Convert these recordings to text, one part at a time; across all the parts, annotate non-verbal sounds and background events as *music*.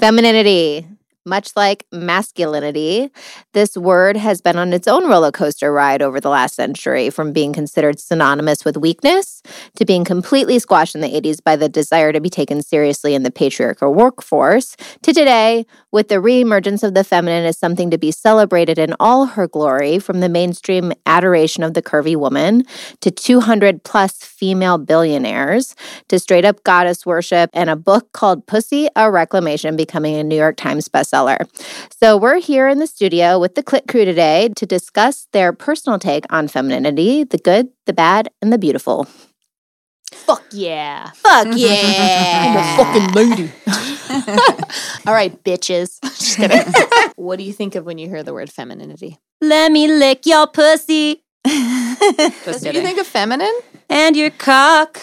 Femininity. Much like masculinity, this word has been on its own roller coaster ride over the last century, from being considered synonymous with weakness to being completely squashed in the 80s by the desire to be taken seriously in the patriarchal workforce, to today, with the reemergence of the feminine as something to be celebrated in all her glory, from the mainstream adoration of the curvy woman to 200 plus female billionaires, to straight up goddess worship, and a book called Pussy, a Reclamation becoming a New York Times bestseller. So we're here in the studio with the Click Crew today to discuss their personal take on femininity, the good, the bad, and the beautiful. Fuck yeah. Fuck *laughs* yeah. I'm a fucking lady. *laughs* All right, bitches. *laughs* Just kidding. what do you think of when you hear the word femininity? Let me lick your pussy Just do you think of feminine? and your cock.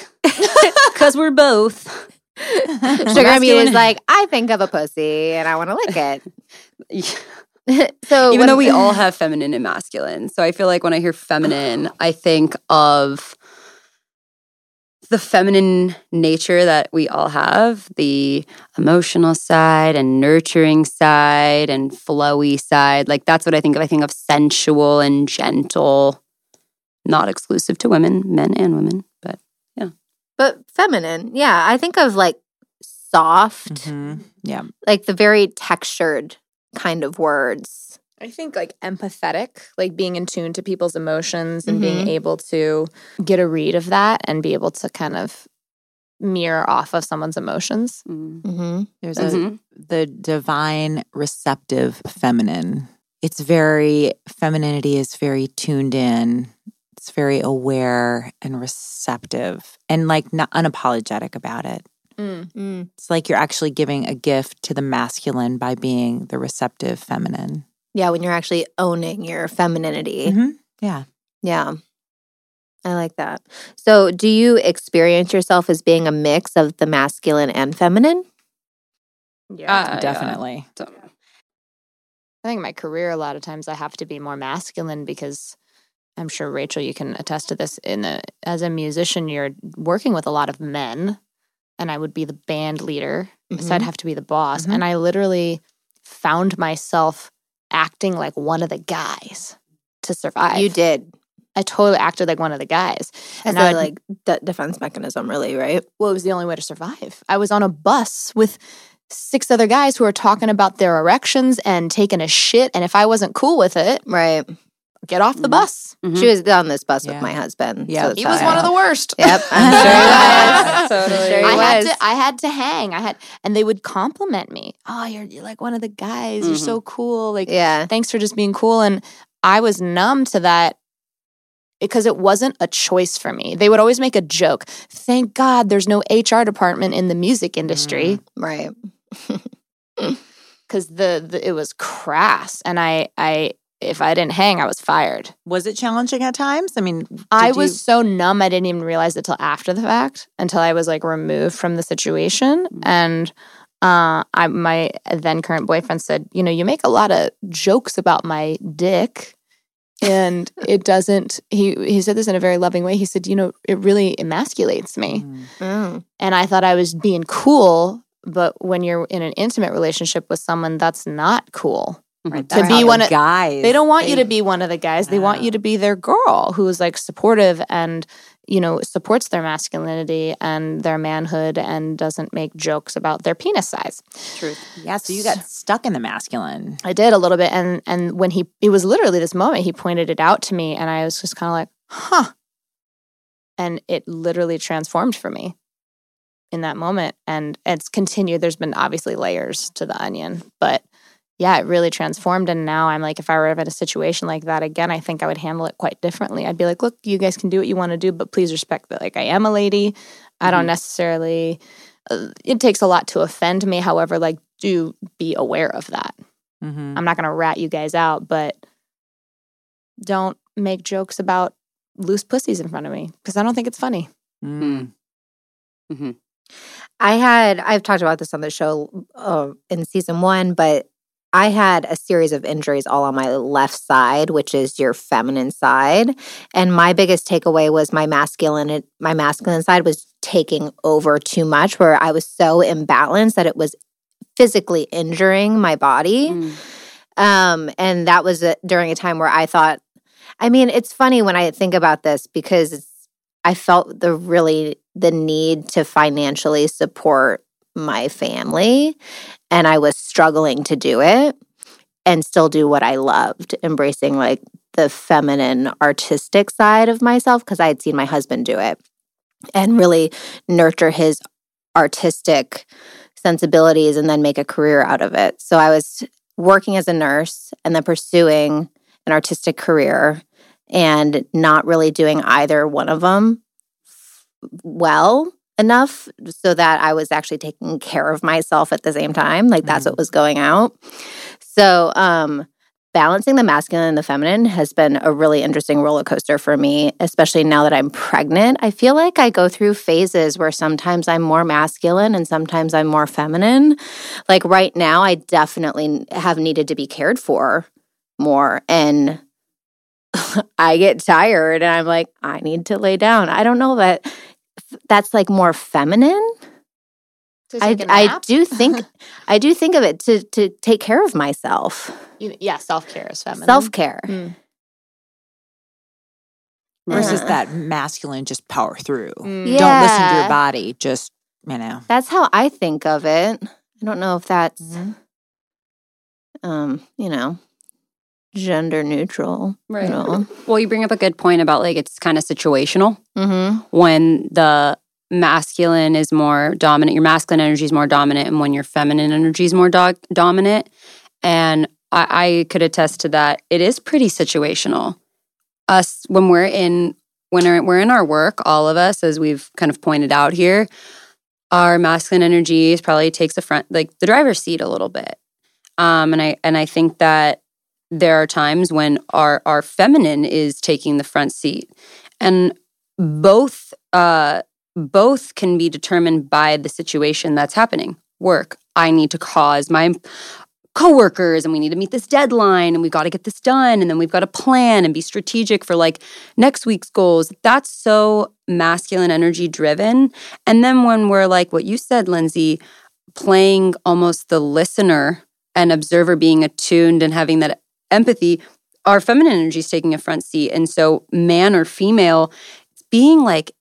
Cause we're both. *laughs* Sugar Me was like, I think of a pussy and I want to lick it. *laughs* so Even when- though we all have feminine and masculine. So I feel like when I hear feminine, *gasps* I think of the feminine nature that we all have the emotional side and nurturing side and flowy side. Like that's what I think of. I think of sensual and gentle, not exclusive to women, men and women, but but feminine, yeah, I think of like soft, Mhm. Yeah. like the very textured kind of words. I think like empathetic, like being in tune to people's emotions and being Mhm. able to get a read of that and be able to kind of mirror off of someone's emotions. mm. Mm-hmm. There's a the divine receptive feminine. It's very femininity is very tuned in. It's very aware and receptive and like not unapologetic about it. Mm. It's like you're actually giving a gift to the masculine by being the receptive feminine. Yeah, when you're actually owning your femininity. Mhm. Yeah. Yeah. I like that. So, do you experience yourself as being a mix of the masculine and feminine? Yeah. Uh. Definitely. So- I think my career, a lot of times I have to be more masculine because I'm sure Rachel, you can attest to this. In the as a musician, you're working with a lot of men, and I would be the band leader, so I'd have to be the boss. Mhm. And I literally found myself acting like one of the guys to survive. You did. I totally acted like one of the guys. As And a I'd- like de- defense mechanism, really, right? Well, it was the only way to survive. I was on a bus with six other guys who were talking about their erections and taking a shit. And if I wasn't cool with it, Right. Get off the Mhm. bus. She was on this bus Yeah. with my husband. Yeah. so He was one I of the worst. Yep, I'm *laughs* sure he was. Totally. Sure he I had to I had to hang. I had and they would compliment me. Oh, you're, you're like one of the guys. You're Mhm. so cool. Like Yeah. thanks for just being cool. And I was numb to that because it wasn't a choice for me. They would always make a joke. Thank God there's no HR department in the music industry Right. *laughs* because the, the it was crass. And I I if I didn't hang, I was fired. Was it challenging at times? I mean, I was you- so numb I didn't even realize it till after the fact, until I was like removed from the situation. And uh, I my then current boyfriend said, you know, you make a lot of jokes about my dick. And *laughs* it doesn't he he said this in a very loving way. He said, you know, it really emasculates me. Mm. Mm. And I thought I was being cool, but when you're in an intimate relationship with someone, that's not cool. Mhm. To be one the of- guys. They don't want you to be one of the guys. They want you to be their girl who is like supportive and, you know, supports their masculinity and their manhood and doesn't make jokes about their penis size. Truth. Yeah, so you got stuck in the masculine. I did a little bit and and when he it was literally this moment he pointed it out to me and I was just kind of like, "Huh." And it literally transformed for me in that moment and it's continued there's been obviously layers to the onion, but yeah, it really transformed. And now I'm like, if I were ever in a situation like that again, I think I would handle it quite differently. I'd be like, look, you guys can do what you want to do, but please respect that. Like, I am a lady. I don't Mhm. necessarily uh, it takes a lot to offend me. However, like, do be aware of that. Mhm. I'm not going to rat you guys out, but don't make jokes about loose pussies in front of me because I don't think it's funny. Mm. I had, I've talked about this on the show uh, in season one, but I had a series of injuries all on my left side, which is your feminine side. And my biggest takeaway was my masculine, my masculine side was taking over too much, where I was so imbalanced that it was physically injuring my body. Mm. Um, and that was a, during a time where I thought, I mean, it's funny when I think about this because it's, I felt the really the need to financially support my family, and I was struggling to do it and still do what I loved, embracing like the feminine artistic side of myself because I had seen my husband do it and really nurture his artistic sensibilities and then make a career out of it. So I was working as a nurse and then pursuing an artistic career and not really doing either one of them well enough so that I was actually taking care of myself at the same time. Like that's what was going out. So, um, balancing the masculine and the feminine has been a really interesting roller coaster for me, especially now that I'm pregnant. I feel like I go through phases where sometimes I'm more masculine and sometimes I'm more feminine. Like right now, I definitely have needed to be cared for more. And *laughs* I get tired and I'm like, I need to lay down. I don't know that that's like more feminine. I, I do think *laughs* I do think of it to to take care of myself. yeah, self care is feminine. Self care. Mm. Versus Yeah. that masculine, just power through. Mm. Yeah. Don't listen to your body. Just, you know. That's how I think of it. I don't know if that's Mhm. um, you know, gender neutral. Right. You know? Well, you bring up a good point about like it's kind of situational mm-hmm. when the masculine is more dominant, your masculine energy is more dominant, and when your feminine energy is more do- dominant. And I, I could attest to that. It is pretty situational. Us when we're in when we're- we're in our work, all of us, as we've kind of pointed out here, our masculine energy is probably takes the front like the driver's seat a little bit. Um, and I and I think that there are times when our our feminine is taking the front seat, and both uh, both can be determined by the situation that's happening. Work. I need to cause my coworkers and we need to meet this deadline and we've got to get this done and then we've got to plan and be strategic for like next week's goals. That's so masculine energy driven. And then when we're like what you said, Lindsay, playing almost the listener and observer being attuned and having that empathy, our feminine energy is taking a front seat. And so man or female, being like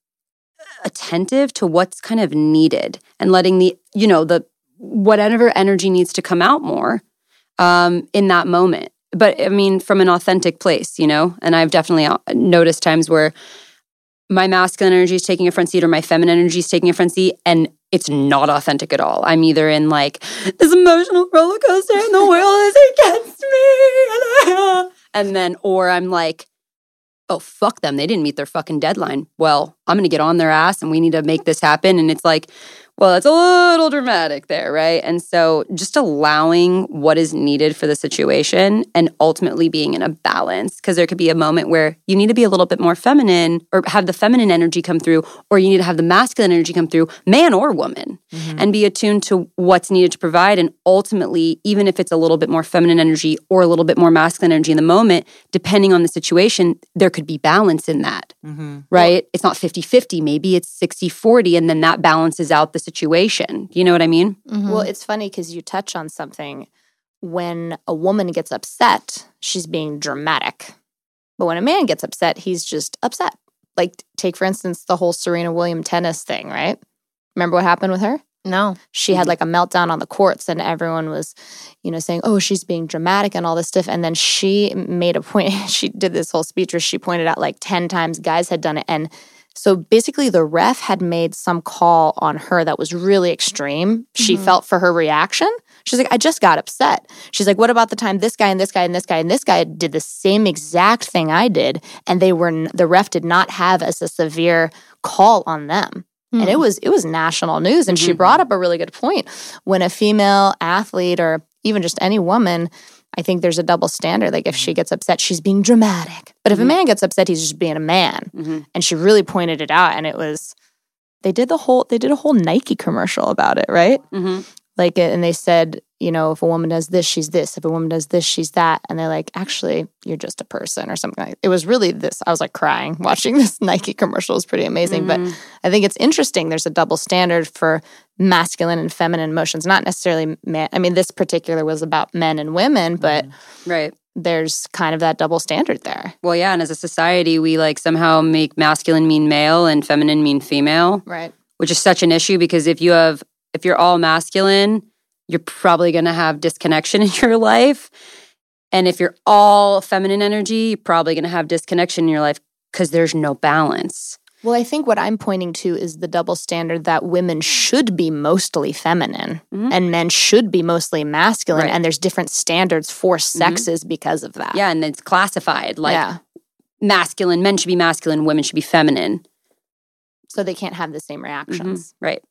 attentive to what's kind of needed and letting the, you know, the whatever energy needs to come out more um, in that moment. But I mean, from an authentic place, you know, and I've definitely uh, noticed times where my masculine energy is taking a front seat or my feminine energy is taking a front seat and it's not authentic at all. I'm either in like this emotional roller coaster and the world is against me. Uh, and then, or I'm like, oh, fuck them. They didn't meet their fucking deadline. Well, I'm going to get on their ass and we need to make this happen. And it's like, well, it's a little dramatic there, right? And so just allowing what is needed for the situation and ultimately being in a balance, because there could be a moment where you need to be a little bit more feminine or have the feminine energy come through, or you need to have the masculine energy come through, man or woman, and be attuned to what's needed to provide. And ultimately, even if it's a little bit more feminine energy or a little bit more masculine energy in the moment, depending on the situation, there could be balance in that Mm-hmm. right? It's not 50 50, maybe it's 60 40, and then that balances out the situation. You know what I mean? Mm-hmm. Well, it's funny because you touch on something. When a woman gets upset, she's being dramatic. But when a man gets upset, he's just upset. Like, take for instance the whole Serena Williams tennis thing, right? Remember what happened with her? no. She had like a meltdown on the courts, and everyone was, you know, saying, "Oh, she's being dramatic and all this stuff." And then she made a point. *laughs* She did this whole speech where she pointed out like ten times guys had done it, and so basically the ref had made some call on her that was really extreme. She Mhm. felt for her reaction. She's like, "I just got upset." She's like, "What about the time this guy and this guy and this guy and this guy did the same exact thing I did, and they were the ref did not have as a severe call on them." And it was it was national news and she Mhm. brought up a really good point. When a female athlete or even just any woman, I think there's a double standard. Like if she gets upset, she's being dramatic. But if a Mhm. man gets upset, he's just being a man. Mhm. And she really pointed it out and it was they did the whole they did a whole Nike commercial about it, right? Mhm. like and they said you know if a woman does this she's this. If a woman does this she's that. And they're like actually you're just a person or something like it was really this i was like crying *laughs* watching this nike commercial. It was pretty amazing. Mhm. but i think it's interesting there's a double standard for masculine and feminine emotions. Not necessarily man i mean this particular was about men and women but right. there's kind of that double standard there. Well, yeah, and as a society, we like somehow make masculine mean male and feminine mean female, right. Which is such an issue because if you have if you're all masculine, you're probably going to have disconnection *laughs* in your life. And if you're all feminine energy, you're probably going to have disconnection in your life because there's no balance. well i think what i'm pointing to is the double standard that women should be mostly feminine Mhm. and men should be mostly masculine Right. and there's different standards for sexes because of that Yeah, and it's classified like yeah masculine, men should be masculine, women should be feminine. so they can't have the same reactions Right.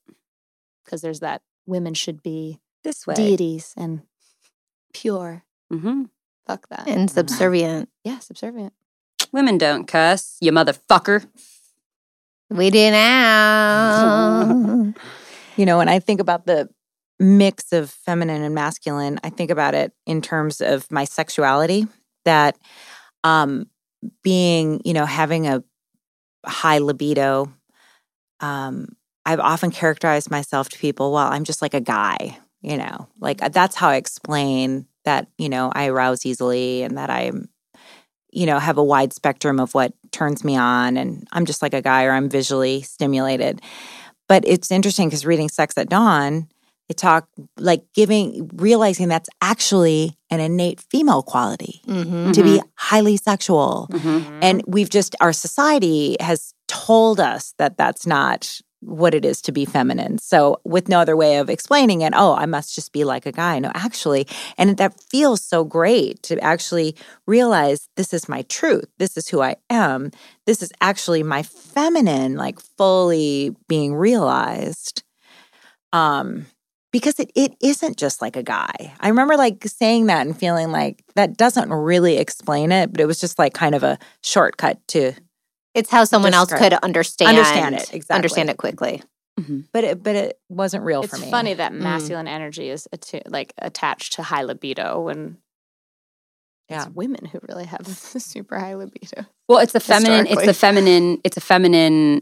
because there's that women should be This way. deities and pure Mm-hmm. fuck that And subservient. yeah subservient Women don't cuss, you motherfucker. We do now. *laughs* You know, when I think about the mix of feminine and masculine, I think about it in terms of my sexuality that um being, you know, having a high libido um I've often characterized myself to people, well, I'm just like a guy, you know. Like that's how I explain that, you know, I arouse easily and that I'm you know, have a wide spectrum of what turns me on and I'm just like a guy or I'm visually stimulated. But it's interesting because reading Sex at Dawn, it talk like giving realizing that's actually an innate female quality Mhm. to be highly sexual. Mhm. And we've just our society has told us that that's not what it is to be feminine. So with no other way of explaining it, oh, I must just be like a guy. No, actually, and that feels so great to actually realize this is my truth. This is who I am. This is actually my feminine like fully being realized. Um because it, it isn't just like a guy. I remember like saying that and feeling like that doesn't really explain it, but it was just like kind of a shortcut to It's how someone else could understand Understand it, exactly. understand it quickly. but it but it wasn't real it's for me. funny that Mm. masculine energy is atti- like attached to high libido when Yeah. it's women who really have *laughs* super high libido Well, it's the feminine. It's Historically. the feminine. It's a feminine.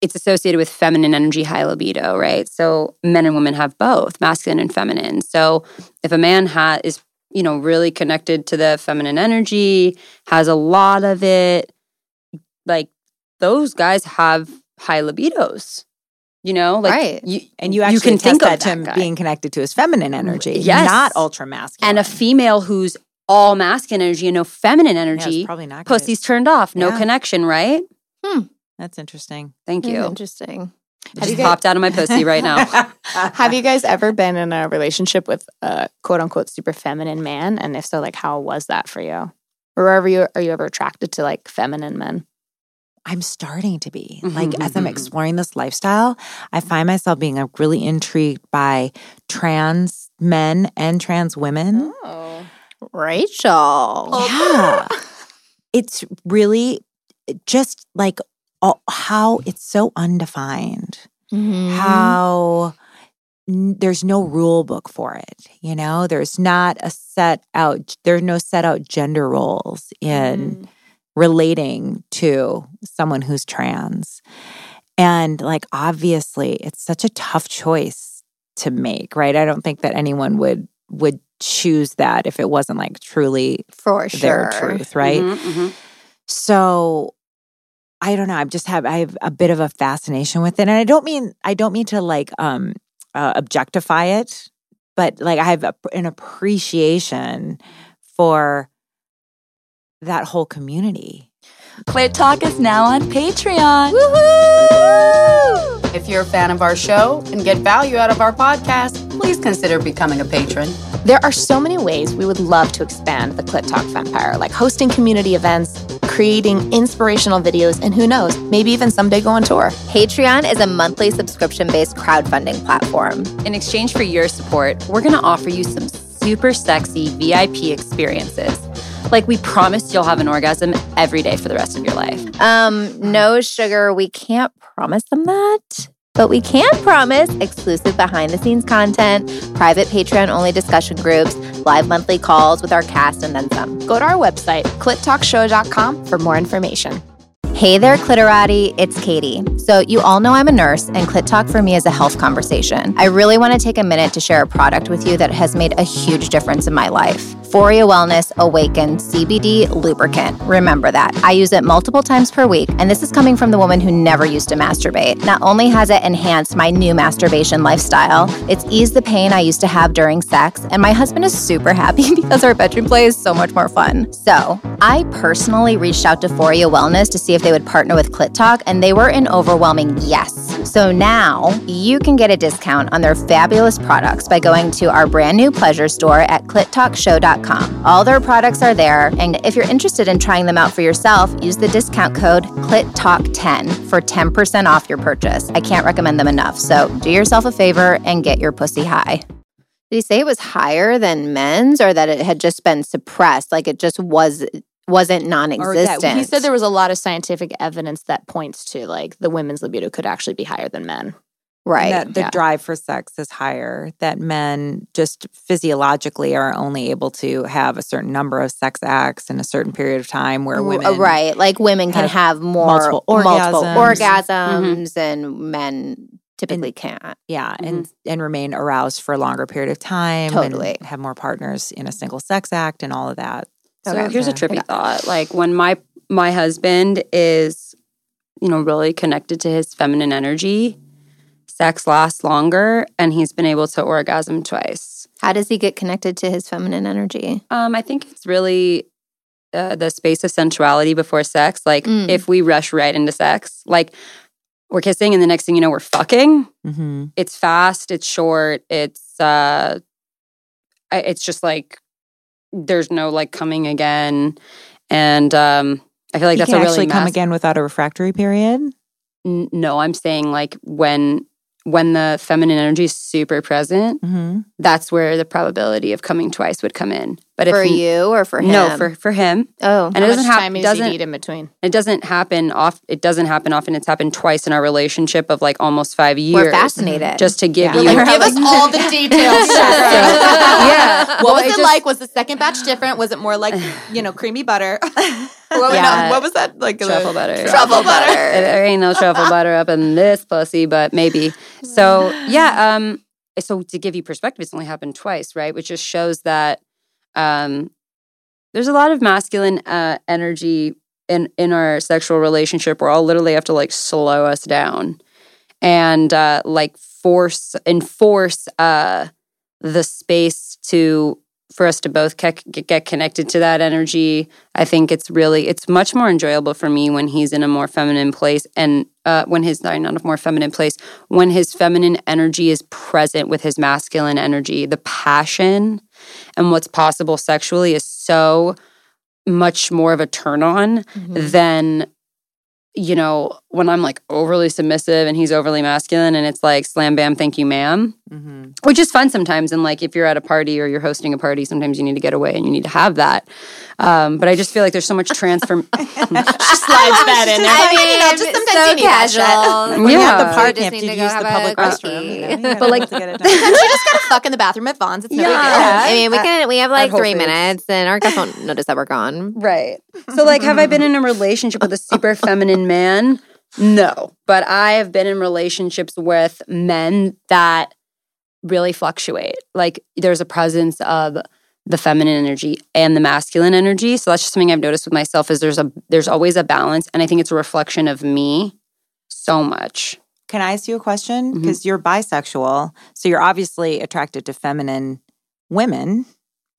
It's associated with feminine energy, high libido, right? So men and women have both, masculine and feminine. So if a man ha- is, you know, really connected to the feminine energy, has a lot of it, like those guys have high libidos. You know, like Right. you, and you actually can attest think that of that him guy. being connected to his feminine energy, Yes. not ultra masculine. and a female who's all masculine energy and no feminine Yeah, energy. probably not good. Pussy's turned off, no Yeah. connection, right? Hmm. That's interesting. Thank Mm, you. Interesting. It Have you just guys- popped out of my pussy right now. *laughs* have you guys ever been in a relationship with a quote unquote super feminine man and if so like how was that for you or are you are you ever attracted to like feminine men I'm starting to be. Mhm, Like as I'm mhm. exploring this lifestyle, I find myself being really intrigued by trans men and trans women. oh Rachel. Yeah. it's really just like all, how it's so undefined. Mhm. How n- there's no rule book for it. You know, there's not a set out, there's no set out gender roles in relating to someone who's trans. And like, obviously, it's such a tough choice to make, right? I don't think that anyone would would choose that if it wasn't like truly For sure. their truth, right? Mhm, mhm. So I don't know. I just have I have a bit of a fascination with it, and I don't mean I don't mean to like um uh, objectify it, but like I have a, an appreciation for that whole community. Clit Talk is now on Patreon. If you're a fan of our show and get value out of our podcast, please consider becoming a patron. There are so many ways we would love to expand the Clit Talk Empire, like hosting community events, creating inspirational videos, and who knows, maybe even someday go on tour. Patreon is a monthly subscription based crowdfunding platform. In exchange for your support, we're going to offer you some super sexy VIP experiences. Like we promise you'll have an orgasm every day for the rest of your life. Um, no sugar, we can't promise them that. But we can promise exclusive behind the scenes content, private Patreon only discussion groups, live monthly calls with our cast, and then some. Go to our website, clittalkshow.com, for more information. Hey there, Clitorati. It's Katie. So, you all know I'm a nurse, and Clit Talk for me is a health conversation. I really want to take a minute to share a product with you that has made a huge difference in my life. Foria Wellness Awaken CBD lubricant. Remember that. I use it multiple times per week, and this is coming from the woman who never used to masturbate. Not only has it enhanced my new masturbation lifestyle, it's eased the pain I used to have during sex, and my husband is super happy *laughs* because our bedroom play is so much more fun. So, I personally reached out to Foria Wellness to see if they would partner with Clit Talk, and they were an overwhelming yes. So now you can get a discount on their fabulous products by going to our brand new pleasure store at clittalkshow.com. All their products are there, and if you're interested in trying them out for yourself, use the discount code CLITTALK10 for 10% off your purchase. I can't recommend them enough. So do yourself a favor and get your pussy high. Did he say it was higher than men's or that it had just been suppressed? Like it just was wasn't non-existent. that he said there was a lot of scientific evidence that points to like the women's libido could actually be higher than men. Right. that the yeah. drive for sex is higher that men just physiologically are only able to have a certain number of sex acts in a certain period of time where women uh, right like women can have have more multiple multiple orgasms. orgasms and men typically can't yeah and and remain aroused for a longer period of time Totally. and have more partners in a single sex act and all of that So Okay. here's a trippy thought. Like when my my husband is, you know, really connected to his feminine energy, sex lasts longer and he's been able to orgasm twice. how does he get connected to his feminine energy Um, I think it's really uh, the space of sensuality before sex. Like Mm. if we rush right into sex, like we're kissing and the next thing you know, we're fucking. mm-hmm. It's fast, it's short, it's uh it's just like there's no like coming again. And um I feel like you that's can a really actually come again without a refractory period N- no, I'm saying like when when the feminine energy is super present, mm-hmm. that's where the probability of coming twice would come in. But for if you or for him no, for for him, oh and How it doesn't happen. Doesn't need in between? it doesn't happen off? It doesn't happen often. It's happened twice in our relationship of like almost five years. we're fascinated Just to give Yeah. you, Like, give us all the details. *laughs* yeah. What Well, was it it just- like? Was the second batch different? Was it more like, you know, creamy butter? *laughs* what, Yeah. no, what was that? Like truffle butter. Truffle butter. *laughs* There ain't no truffle butter up in this pussy, but maybe. So yeah, um, so to give you perspective, it's only happened twice, right? Which just shows that um there's a lot of masculine uh energy in in our sexual relationship where I'll literally have to like slow us down and uh like force enforce uh the space to for us to both ke- get connected to that energy I think it's really it's much more enjoyable for me when he's in a more feminine place and uh, when his sorry, not a more feminine place when his feminine energy is present with his masculine energy. The passion and what's possible sexually is so much more of a turn on mm-hmm. than you know when I'm like overly submissive and he's overly masculine and it's like slam bam thank you ma'am Mm-hmm. which is fun sometimes and like if you're at a party or you're hosting a party sometimes you need to get away and you need to have that um, but i just feel like there's so much transform *laughs* she Slides that in there. I Like, mean, you know, just sometimes so you need that shit. casual. when you have Yeah. the party You you just have need to to go use the have public cookie. restroom *laughs* you know? But, like- *laughs* to Sometimes you just gotta fuck in the bathroom at Vaughn's. It's no big deal. Yeah. I mean, we can we have like three Foods. minutes, and our guests won't notice that we're gone. right so like have i been in a relationship with a super feminine man no but i have been in relationships with men that really fluctuate like there's a presence of the feminine energy and the masculine energy so that's just something i've noticed with myself is there's a there's always a balance and i think it's a reflection of me so much Can I ask you a question? Because you're bisexual, so you're obviously attracted to feminine women.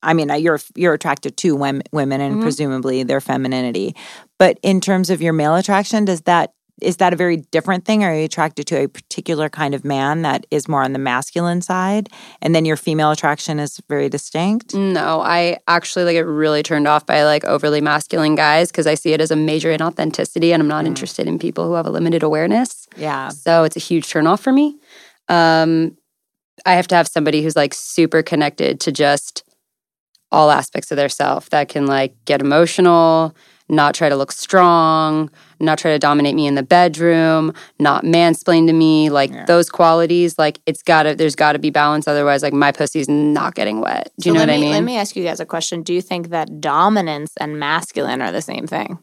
I mean, uh, you're you're attracted to women, women, and Mhm. presumably their femininity. But in terms of your male attraction, does that is that a very different thing? Are you attracted to a particular kind of man that is more on the masculine side, and then your female attraction is very distinct? No, I actually like get really turned off by like overly masculine guys because I see it as a major inauthenticity and I'm not Mm. interested in people who have a limited awareness. Yeah. So it's a huge turn off for me. Um, I have to have somebody who's like super connected to just all aspects of their self that can like get emotional, not try to look strong, not try to dominate me in the bedroom, not mansplain to me. Like Yeah. those qualities, like it's gotta, there's gotta be balance. Otherwise, like my pussy's not getting wet. Do you So know what I mean? Let me ask you guys a question. Do you think that dominance and masculine are the same thing?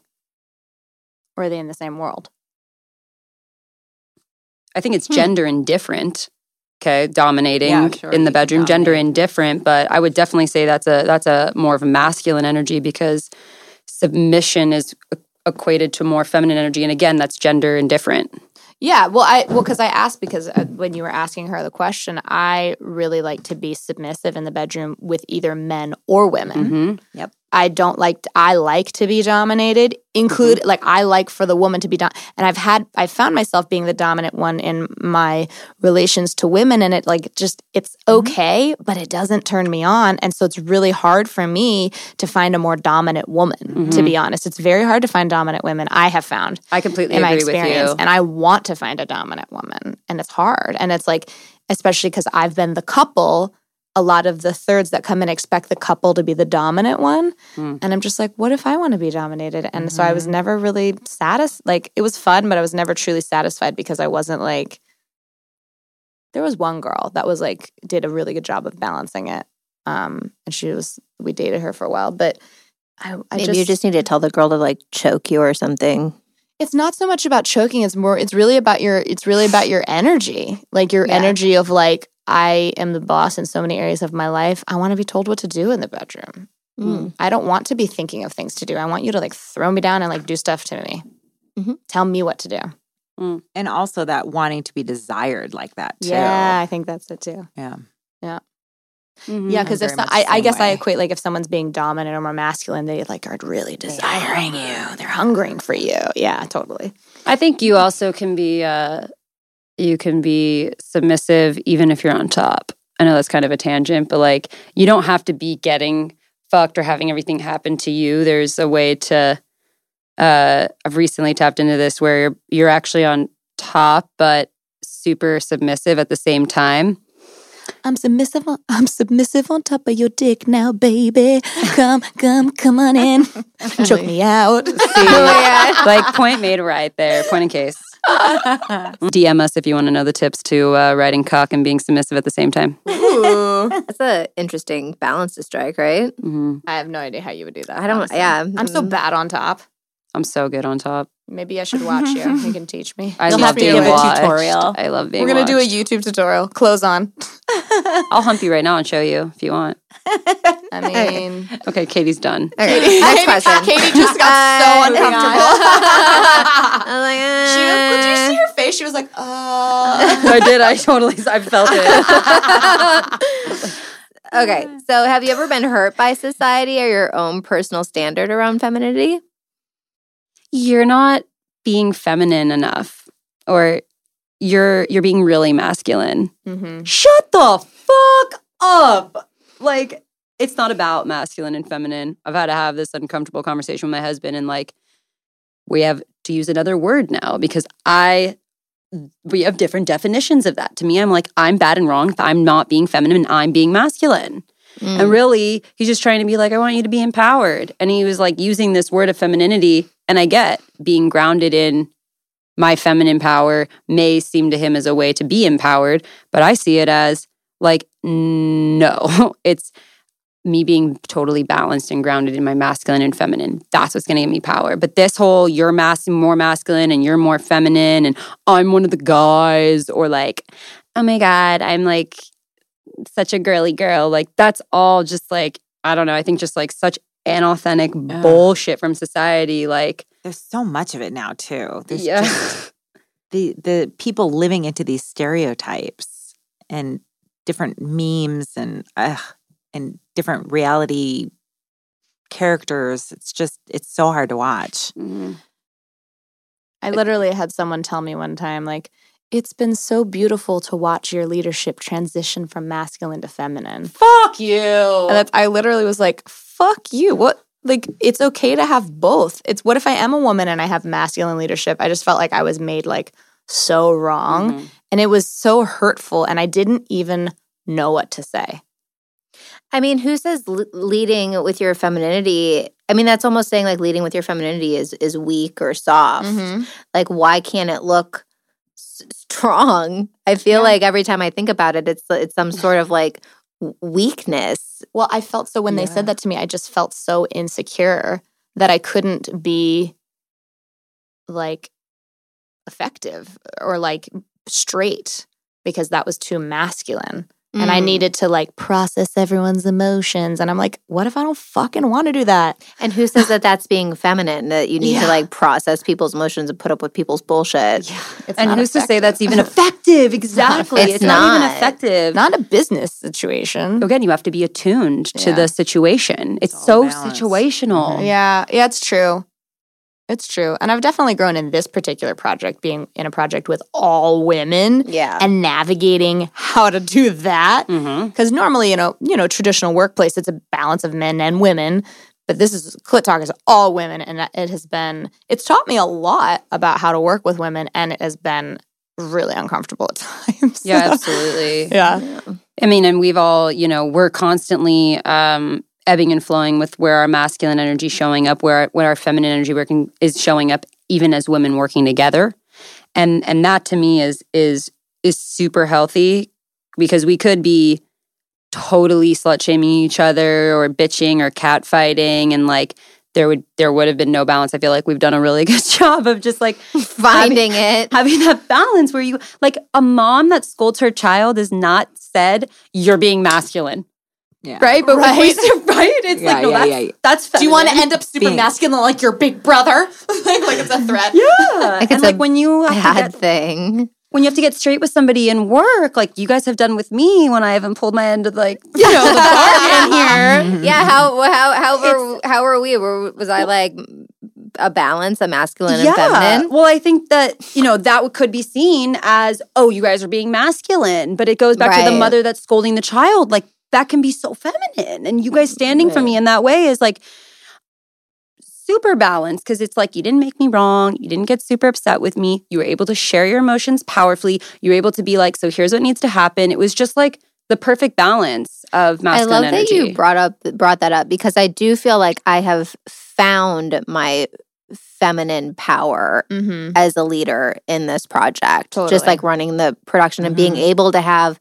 Or are they in the same world? I think it's Hmm. gender indifferent. Okay, dominating Yeah, sure, in the bedroom, gender indifferent. But I would definitely say that's a that's a more of a masculine energy because submission is equated to more feminine energy, and again, that's gender indifferent. Yeah, well, I well because I asked because uh, when you were asking her the question, I really like to be submissive in the bedroom with either men or women. hmm I don't like I like to be dominated. Include mm-hmm. like I like for the woman to be dom- and I've had I found myself being the dominant one in my relations to women and it like just it's mm-hmm. okay, but it doesn't turn me on and so it's really hard for me to find a more dominant woman to be mm-hmm. honest. It's very hard to find dominant women I have found I completely in my agree with experience. you. And I want to find a dominant woman. And it's hard. And it's like, especially because I've been the couple, a lot of the thirds that come in expect the couple to be the dominant one. Mm. And I'm just like, what if I want to be dominated? And so I Mm-hmm. was never really satisfied. Like, it was fun, but I was never truly satisfied because I wasn't like, there was one girl that was like, did a really good job of balancing it. Um, and she was, we dated her for a while, but I, I Maybe you just need to tell the girl to like choke you or something. it's not so much about choking it's more it's really about your it's really about your energy like your Yeah. energy of like i am the boss in so many areas of my life i want to be told what to do in the bedroom. Mm. i don't want to be thinking of things to do. I want you to like throw me down and like do stuff to me. Mhm. tell me what to do. And also that wanting to be desired like that too. yeah i think that's it too. Yeah. Mhm. yeah because if so, I, I same guess i equate like if someone's being dominant or more masculine they like are really desiring you. They're hungering for you. Yeah totally. I think you also can be uh, you can be submissive even if you're on top. I know that's kind of a tangent, but like you don't have to be getting fucked or having everything happen to you. There's a way to. Uh, I've recently tapped into this where you're, you're actually on top, but super submissive at the same time. I'm submissive. On, I'm submissive on top of your dick now, baby. Come, come, come on in. *laughs* Choke me out. *laughs* like point made right there. Point in case. *laughs* DM us if you want to know the tips to uh, riding cock and being submissive at the same time. Ooh. That's an interesting balance to strike, right? hmm I have no idea how you would do that. I don't. honestly. Yeah, I'm so mm. bad on top. I'm so good on top. Maybe I should watch you. You can teach me. *laughs* I You'll love have to being give a tutorial. I love being We're gonna do a. YouTube tutorial. Clothes on. *laughs* I'll hump you right now and show you if you want. *laughs* I mean, Okay, Katie's done. Okay, next question. Katie just got so Uh, uncomfortable. I'm like, she was, did you see uh, her face? She was like, uh. I did. I totally. I felt it. okay, so have you ever been hurt by society or your own personal standard around femininity? You're not being feminine enough, or you're you're being really masculine. Mhm. Shut the fuck up. Like, it's not about masculine and feminine. I've had to have this uncomfortable conversation with my husband, and like, we have to use another word now because I, we have different definitions of that. To me, I'm like, I'm bad and wrong. I'm not being feminine, and I'm being masculine. Mm. And really, he's just trying to be like, I want you to be empowered. And he was like using this word of femininity. And I get being grounded in my feminine power may seem to him as a way to be empowered, but I see it as like, no, *laughs* it's me being totally balanced and grounded in my masculine and feminine. That's what's going to give me power. But this whole you're mas- more masculine and you're more feminine and I'm one of the guys or like, oh my God, I'm like such a girly girl. Like that's all just like, I don't know. I think just like such inauthentic Ugh. bullshit from society. Like, There's so much of it now too. There's yeah. just the the people living into these stereotypes and different memes and uh, and different reality characters. It's just it's so hard to watch. Mhm. I literally had someone tell me one time, like, it's been so beautiful to watch your leadership transition from masculine to feminine. Fuck you. And that's, I literally was like, fuck you. What? Like, it's okay to have both. It's what if I am a woman and I have masculine leadership? I just felt like I was made like so wrong. Mhm. And it was so hurtful. And I didn't even know what to say. I mean, who says leading with your femininity? I mean, that's almost saying like leading with your femininity is is weak or soft. Mm-hmm. Like, why can't it look strong? I feel Yeah. like every time I think about it, it's it's some sort of *sighs* like weakness. Well, I felt so when they said that to me, I just felt so insecure that I couldn't be like effective or like straight because that was too masculine. And I Mm. needed to like process everyone's emotions. And I'm like, what if I don't fucking want to do that? And who says that that's being feminine? That you need Yeah. to like process people's emotions and put up with people's bullshit. It's and not who's to say that's even *laughs* effective? Exactly. It's It's, not. even effective. not a business situation? Again, you have to be attuned to Yeah. the situation. It's, all so balance. situational. Yeah, yeah, it's true. It's true. And I've definitely grown in this particular project, being in a project with all women Yeah. and navigating how to do that. Mm-hmm. Because normally, you know, you know, traditional workplace, it's a balance of men and women. But this is Clit Talk is all women, and it has been. It's taught me a lot about how to work with women, and it has been really uncomfortable at *laughs* times. Yeah, absolutely. yeah. I mean, and we've all, you know, we're constantly um, ebbing and flowing with where our masculine energy showing up, where where our feminine energy working is showing up, even as women working together, and and that to me is is is super healthy because we could be totally slut shaming each other or bitching or catfighting and like there would there would have been no balance. I feel like we've done a really *laughs* good job of just like Finding it. having that balance where you like a mom that scolds her child is not said you're being masculine Yeah. right but Right. right, *laughs* right it's Yeah, like no yeah, that's, yeah, yeah. that's Do you want to end up super Being- masculine like your big brother? like, *laughs* like it's a threat. yeah *laughs* Like and it's like when you have to Bad get, thing. when you have to get straight with somebody in work like you guys have done with me when i haven't pulled my end of like you know the bargain here Yeah, how how how were how were we? Were, was I like a balance, a masculine and feminine? Well, I think that, you know, that could be seen as, oh, you guys are being masculine. But it goes back to the mother that's scolding the child. Like, that can be so feminine. And you guys standing for me in that way is like super balanced because it's like, you didn't make me wrong. You didn't get super upset with me. You were able to share your emotions powerfully. You were able to be like, so here's what needs to happen. It was just like the perfect balance of I masculine love energy. that you brought up brought that up because I do feel like I have found my feminine power Mm-hmm. as a leader in this project. Totally. Just like running the production and being able to have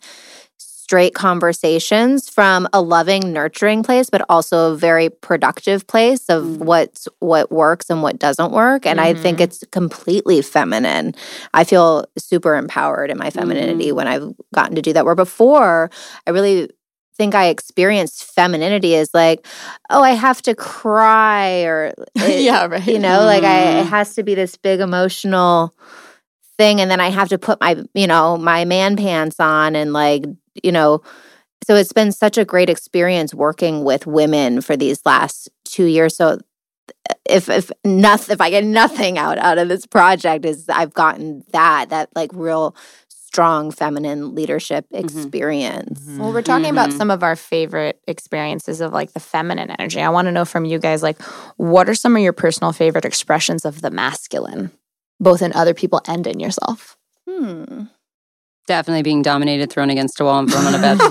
straight conversations from a loving, nurturing place, but also a very productive place of Mm. what's what works and what doesn't work. And I think Mhm. it's completely feminine. I feel super empowered in my Mm-hmm. femininity when I've gotten to do that. Where before, I really think I experienced femininity as like, oh, I have to cry or *laughs* it- yeah, right. you know like i it Mhm. has to be this big emotional thing and then i have to put my you know my man pants on and like you know so it's been such a great experience working with women for these last two years so if if nothing if i get nothing out out of this project is i've gotten that that like real strong feminine leadership Mhm. experience Well, we're talking about Mhm. some of our favorite experiences of like the feminine energy. I want to know from you guys, like, what are some of your personal favorite expressions of the masculine, both in other people and in yourself? hmm. Definitely being dominated, thrown against a wall, and thrown on a bed. *laughs*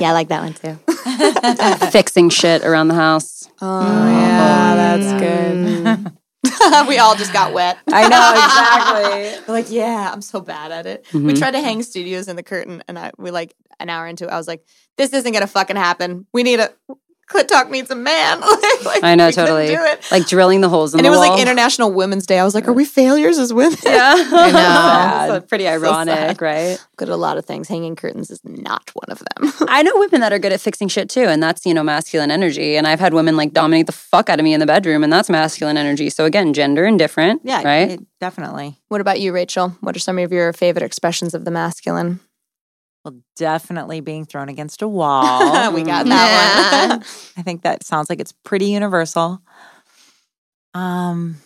yeah, I like that one too. *laughs* Fixing shit around the house. Oh, yeah, that's good. *laughs* we all just got wet. I know exactly. like, yeah, I'm so bad at it. Mhm. We tried to hang studios in the curtain, and I we like an hour into it, I was like, this isn't gonna fucking happen. We need a Clit Talk needs a man. *laughs* Like, I know, totally. do it. Like drilling the holes in And the wall. And it was like International Women's Day. I was like, are we failures as women? Yeah, I know. It's pretty ironic, sad. right? Good at a lot of things. Hanging curtains is not one of them. *laughs* I know women that are good at fixing shit too, and that's you know masculine energy. And I've had women like dominate the fuck out of me in the bedroom, and that's masculine energy. So again, gender indifferent. Yeah, right. it- definitely. what about you, Rachel? What are some of your favorite expressions of the masculine? Well, definitely being thrown against a wall. *laughs* we got Yeah. that one. *laughs* I think that sounds like it's pretty universal. Um,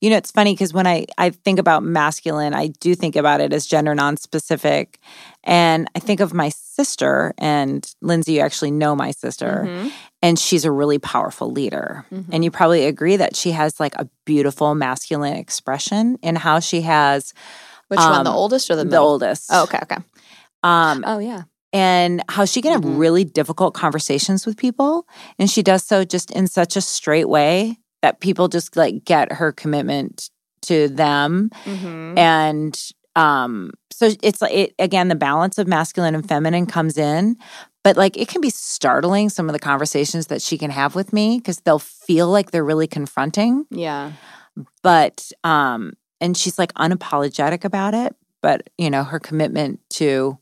You know, it's funny because when I, I think about masculine, I do think about it as gender non-specific. And I think of my sister, and Lindsay, you actually know my sister, Mhm. and she's a really powerful leader. Mhm. And you probably agree that she has like a beautiful masculine expression in how she has Which one, the Um, oldest or the the, oldest. Oh, okay, okay. Um, Oh, yeah. and how she can have Mhm. really difficult conversations with people and she does so just in such a straight way that people just like get her commitment to them Mm-hmm. and um so it's like it, again the balance of masculine and feminine comes in but like it can be startling some of the conversations that she can have with me because they'll feel like they're really confronting Yeah. but um and she's like unapologetic about it but you know her commitment to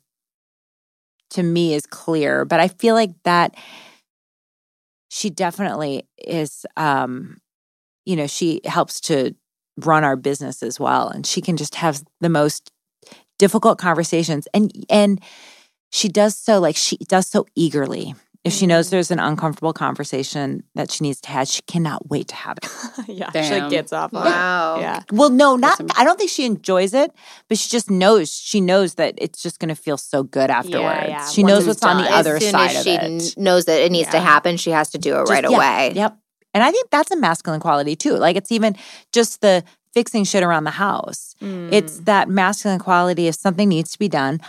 to me is clear but i feel like that she definitely is um you know she helps to run our business as well and she can just have the most difficult conversations and and she does so like she does so eagerly if she knows there's an uncomfortable conversation that she needs to have she cannot wait to have it *laughs* yeah. She like gets off on it. Wow. Yeah. well, no, not. That's I don't think she enjoys it, but she just knows. She knows that it's just going to feel so good afterwards. yeah. She Once knows it's what's on the done. other as soon side as of she it. kn- knows that it needs to happen, she has to do it Just- right yeah, away. Yep. And I think that's a masculine quality too. Like it's even just the fixing shit around the house. It's Mm. that masculine quality. If something needs to be done,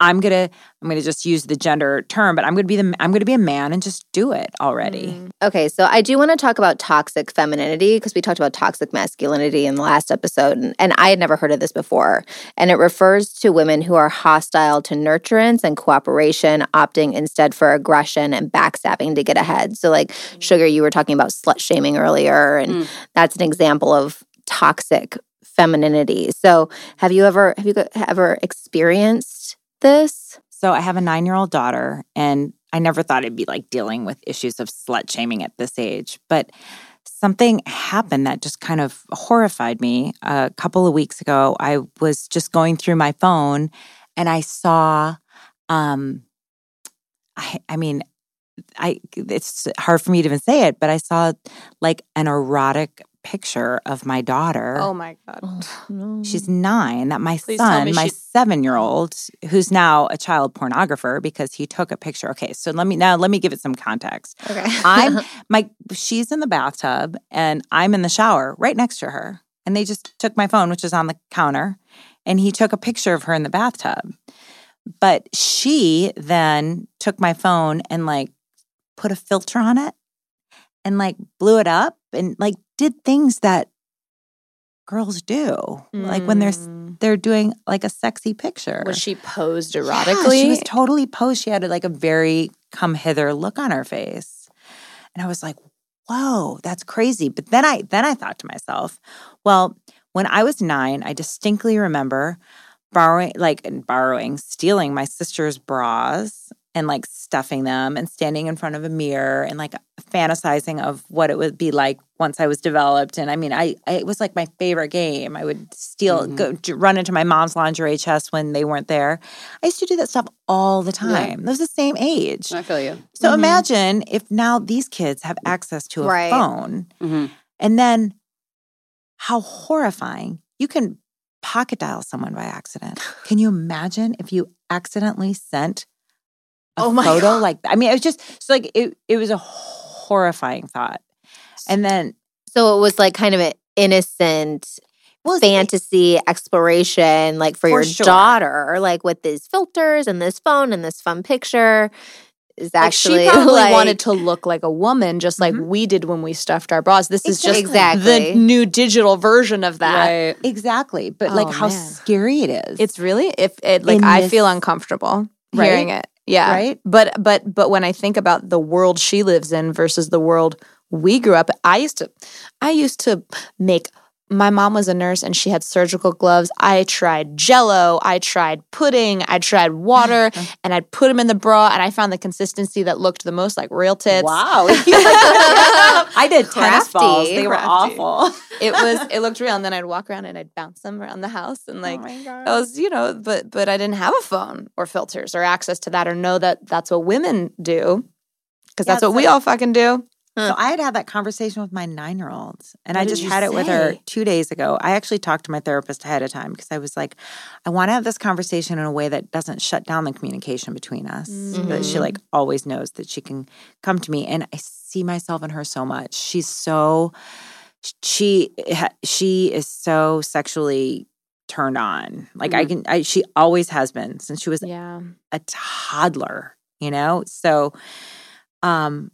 I'm gonna. I'm gonna just use the gender term, but I'm gonna be the. I'm gonna be a man and just do it already. Mm. Okay, so I do want to talk about toxic femininity because we talked about toxic masculinity in the last episode, and, and I had never heard of this before. And it refers to women who are hostile to nurturance and cooperation, opting instead for aggression and backstabbing to get ahead. So, like, Sugar, you were talking about slut shaming earlier, and Mm. that's an example of toxic femininity. So, have you ever have you ever experienced this? So I have a nine year old daughter, and I never thought it'd be like dealing with issues of slut shaming at this age. But something happened that just kind of horrified me. A couple of weeks ago, I was just going through my phone and I saw, um, I, I mean, I it's hard for me to even say it, but I saw like an erotic picture of my daughter. Oh my god. She's nine. That my Please tell son, me my she- seven year old, who's now a child pornographer because he took a picture. Okay, so let me now let me give it some context. Okay. I'm *laughs* my she's in the bathtub and I'm in the shower right next to her. And they just took my phone, which is on the counter, and he took a picture of her in the bathtub. But she then took my phone and like put a filter on it and like blew it up and like did things that girls do. Like when they're Mm. they're doing like a sexy picture. Was she posed Yeah, erotically? she was totally posed. She had like a very come hither look on her face. And I was like, whoa, that's crazy. But then I then I thought to myself, well, when I was nine, I distinctly remember borrowing like borrowing, stealing my sister's bras and like stuffing them and standing in front of a mirror and like fantasizing of what it would be like once I was developed. And I mean, I, I it was like my favorite game. I would steal, Mhm. go run into my mom's lingerie chest when they weren't there. I used to do that stuff all the time. It was the same age. I feel you. So Mhm. imagine if now these kids have access to a Right. phone hmm and then how horrifying. You can pocket dial someone by accident. Can you imagine if you accidentally sent Oh my photo God. like that? I mean, it was just so like it it was a horrifying thought. And then So it was like kind of an innocent well, it's- fantasy exploration, like for, For your sure. daughter, like with these filters and this phone and this fun picture. Is Like she *laughs* probably like, wanted to look like a woman, just like Mhm. we did when we stuffed our bras. This is just exactly the new digital version of that. Right. exactly. But like Oh, how man. scary it is. It's really if it like In I this- feel uncomfortable Right? hearing it. Yeah. right. But but but when I think about the world she lives in versus the world we grew up, I used to I used to make my mom was a nurse and she had surgical gloves. I tried jello, I tried pudding, I tried water, *laughs* uh-huh. and I'd put them in the bra and I found the consistency that looked the most like real tits. Wow. *laughs* *laughs* I did tennis balls. They were awful. It was it looked real and then I'd walk around and I'd bounce them around the house and oh like oh. I was, you know, but but I didn't have a phone or filters or access to that or know that that's what women do because Yeah, that's what it's we all fucking do. So I had had that conversation with my nine year old, and What I just had it with her two days ago. I actually talked to my therapist ahead of time because I was like, I want to have this conversation in a way that doesn't shut down the communication between us. so That she like always knows that she can come to me, and I see myself in her so much. She's so she she is so sexually turned on. Like I can, I she always has been since she was Yeah. a toddler, you know? So um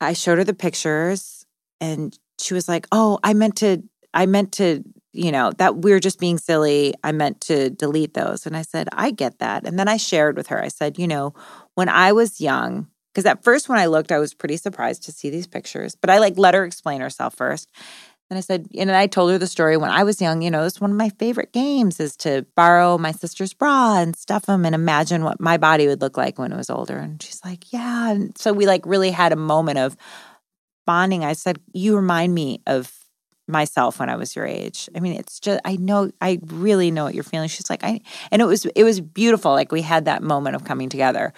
I showed her the pictures and she was like, "Oh, I meant to I meant to, you know, that we are just being silly. I meant to delete those." And I said, "I get that." And then I shared with her. I said, "You know, when I was young, because at first when I looked, I was pretty surprised to see these pictures, but I like let her explain herself first. And I said, and I told her the story when I was young, you know, it's one of my favorite games is to borrow my sister's bra and stuff them and imagine what my body would look like when it was older. And she's like, yeah. And so we like really had a moment of bonding. I said, you remind me of myself when I was your age. I mean, it's just I know I really know what you're feeling. She's like, I and it was it was beautiful. Like we had that moment of coming together.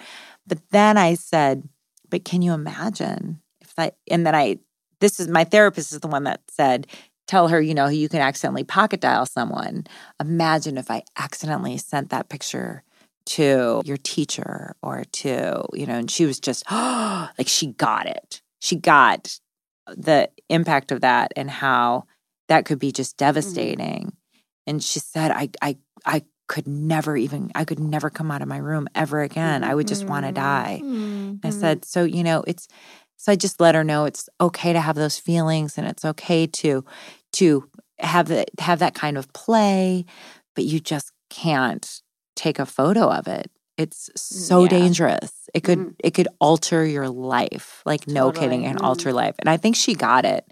But then I said, but can you imagine if that and then I this is my therapist is the one that said, tell her, you know, you can accidentally pocket dial someone. Imagine if I accidentally sent that picture to your teacher or to, you know, and she was just *gasps* like she got it. She got the impact of that and how that could be just mm-hmm. devastating. And she said, I I I could never even I could never come out of my room ever again. I would just want to mm-hmm. die. I mm-hmm. said, so you know, it's so I just let her know it's okay to have those feelings and it's okay to to have that have that kind of play, but you just can't take a photo of it. It's so Yeah. dangerous. It could Mhm. it could alter your life. Like no kidding, Totally. and alter life. And I think she got it.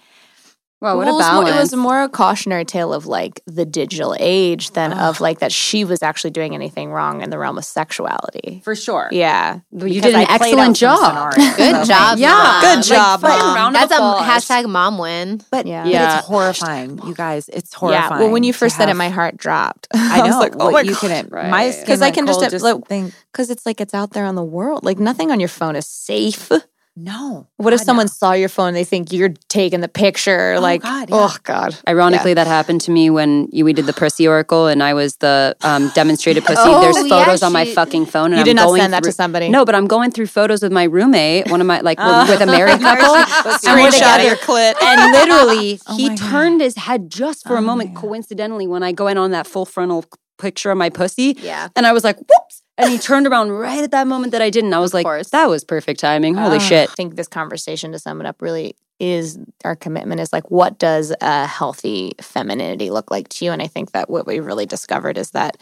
Wow, what Well, a it was more- balance. It was more a cautionary tale of like the digital age than of like that she was actually doing anything wrong in the realm of sexuality. For sure. Yeah. Well, you did an I excellent job. scenarios. *laughs* Good So job, Yeah. Mom. Good job, fucking Mom. That's a hashtag mom win. But, Yeah. but it's horrifying, you guys. It's horrifying. Yeah. Well, when you first said it, my heart dropped. *laughs* I know. was like, oh what my you God. couldn't. Right. My skin 'Cause I can just cold have- like, think. Because it's like it's out there on the world. Like nothing on your phone is safe. *laughs* No. What if someone no. saw your phone and they think you're taking the picture? Oh, like, God, yeah. oh God. Ironically, that happened to me when we did the pussy oracle, and I was the um, demonstrated pussy. Oh, There's yeah, photos on my she- fucking phone, and You I'm did not going send that to somebody. No, but I'm going through photos with my roommate, one of my like Uh. *laughs* with a married couple, and *laughs* we're Screenshot together. your clit. And literally, *laughs* Oh he my God. turned his head just for Oh a moment, coincidentally, when I go in on that full frontal picture of my pussy. Yeah. And I was like, whoops. And he turned around right at that moment that I didn't. I was like, that was perfect timing. Holy Ah. shit. I think this conversation, to sum it up, really is our commitment is like, what does a healthy femininity look like to you? And I think that what we really discovered is that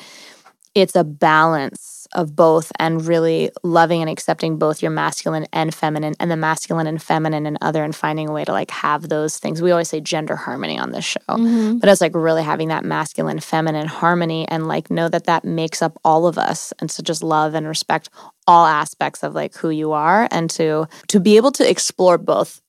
it's a balance of both and really loving and accepting both your masculine and feminine and the masculine and feminine and other and finding a way to like have those things. We always say gender harmony on this show, mm-hmm. but it's like really having that masculine feminine harmony and like know that that makes up all of us and to just love and respect all aspects of like who you are and to to be able to explore both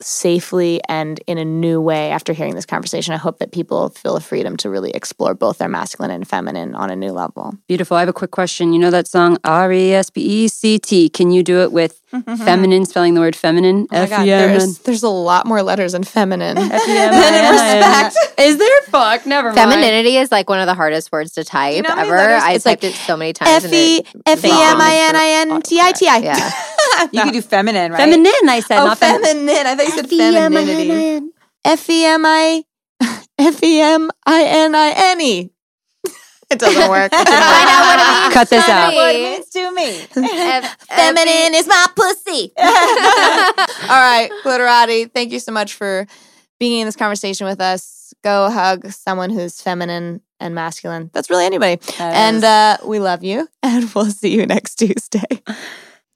safely and in a new way after hearing this conversation. I hope that people feel the freedom to really explore both their masculine and feminine on a new level. Beautiful. I have a quick question. You know that song R E S P E C T? Can you do it with *laughs* feminine, spelling the word feminine? Oh my God, F-E-M-N. there's, there's a lot more letters in feminine. F-E-M-I-N-I-N. *laughs* Is there? Fuck, never mind. Femininity is like one of the hardest words to type know ever. letters? I It's typed it so many times. and F E it- F E M I N I N T I T I. Yeah. *laughs* *laughs* You could do feminine, right? Feminine, I said. Oh, not fem- feminine. I thought you said femininity. F E M I *laughs* F E M I N I N E. *laughs* It doesn't work. It Find out what it means. Cut this out. What it means to me. F- Feminine is my pussy. All right, Glitterati, thank you so much for being in this conversation with us. Go hug someone who's feminine and masculine. That's really anybody. And uh, we love you, and we'll see you next Tuesday.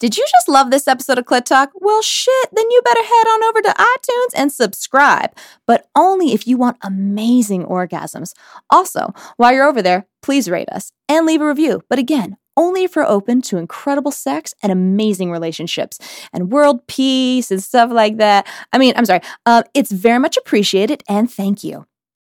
Did you just love this episode of Clit Talk? Well, shit, then you better head on over to iTunes and subscribe, but only if you want amazing orgasms. Also, while you're over there, please rate us and leave a review. But again, only if you're open to incredible sex and amazing relationships and world peace and stuff like that. I mean, I'm sorry. Uh, it's very much appreciated and thank you.